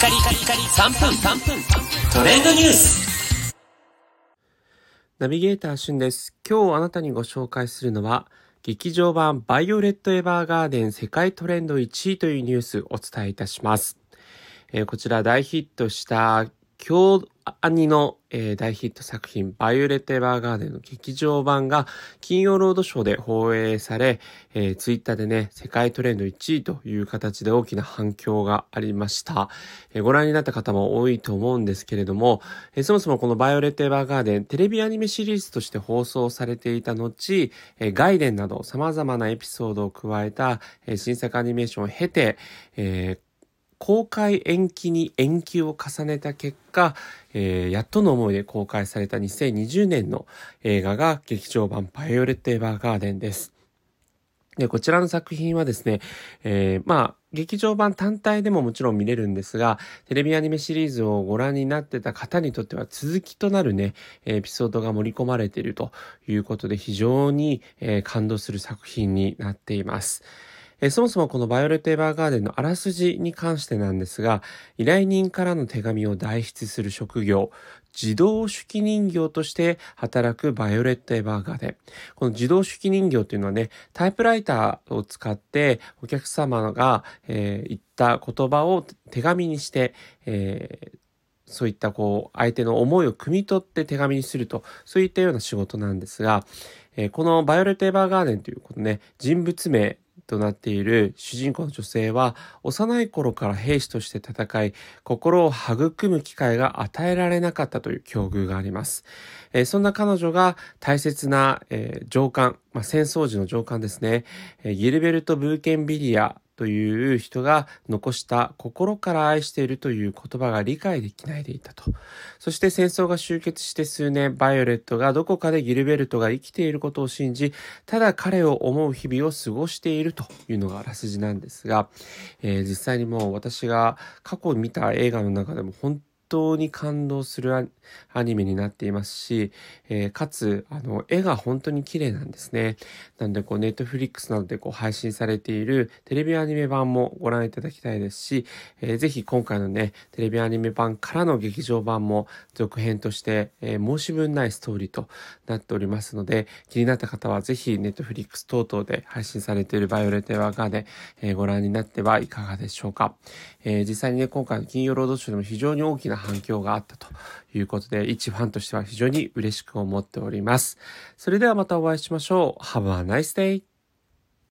カリカリカリ3分3分トレンドニュースナビゲーターしゅんです。今日あなたにご紹介するのは、劇場版バイオレット・エヴァーガーデン世界トレンド1位というニュースをお伝えいたします。えー、こちら大ヒットした京アニの、えー、大ヒット作品、バイオレット・エヴァーガーデンの劇場版が金曜ロードショーで放映され、えー、ツイッターでね、世界トレンド1位という形で大きな反響がありました。えー、ご覧になった方も多いと思うんですけれども、え、そもそもこのバイオレット・エヴァーガーデン、テレビアニメシリーズとして放送されていた後、えー、外伝など様々なエピソードを加えた、え、新作アニメーションを経て、えー公開延期に延期を重ねた結果、えー、やっとの思いで公開された2020年の映画が劇場版バイオレット・エヴァーガーデンです。で、こちらの作品はですね、えー、まあ、劇場版単体でももちろん見れるんですが、テレビアニメシリーズをご覧になってた方にとっては続きとなるね、エピソードが盛り込まれているということで非常に、え、感動する作品になっています。えそもそもこのバイオレット・エヴァーガーデンのあらすじに関してなんですが、依頼人からの手紙を代筆する職業、自動手記人形として働くバイオレット・エヴァーガーデン。この自動手記人形というのはね、タイプライターを使ってお客様が、えー、言った言葉を手紙にして、えーそういったこう、相手の思いを汲み取って手紙にすると、そういったような仕事なんですが、えー、このバイオレット・エヴァーガーデンということね、人物名となっている主人公の女性は幼い頃から兵士として戦い心を育む機会が与えられなかったという境遇があります。えー、そんな彼女が大切な、えー、上官、まあ、戦争時の上官ですね、えー、ギルベルト・ブーケンビリアという人が残した心から愛しているという言葉が理解できないでいたと。そして戦争が終結して数年、バイオレットがどこかでギルベルトが生きていることを信じ、ただ彼を思う日々を過ごしているというのがあらすじなんですが、えー、実際にもう私が過去見た映画の中でも本当に感動するアニメになっていますし、えー、かつ、あの、絵が本当に綺麗なんですね。なので、こう、ネットフリックスなどでこう配信されているテレビアニメ版もご覧いただきたいですし、えー、ぜひ今回のね、テレビアニメ版からの劇場版も続編として、えー、申し分ないストーリーとなっておりますので、気になった方はぜひネットフリックス等々で配信されているバイオレット・エヴァーガーデン、えー、ご覧になってはいかがでしょうか。えー、実際にね、今回の金曜ロードショーでも非常に大きな反響があったということで、一ファンとしては非常に嬉しく思っております。それではまたお会いしましょう。Have a nice day!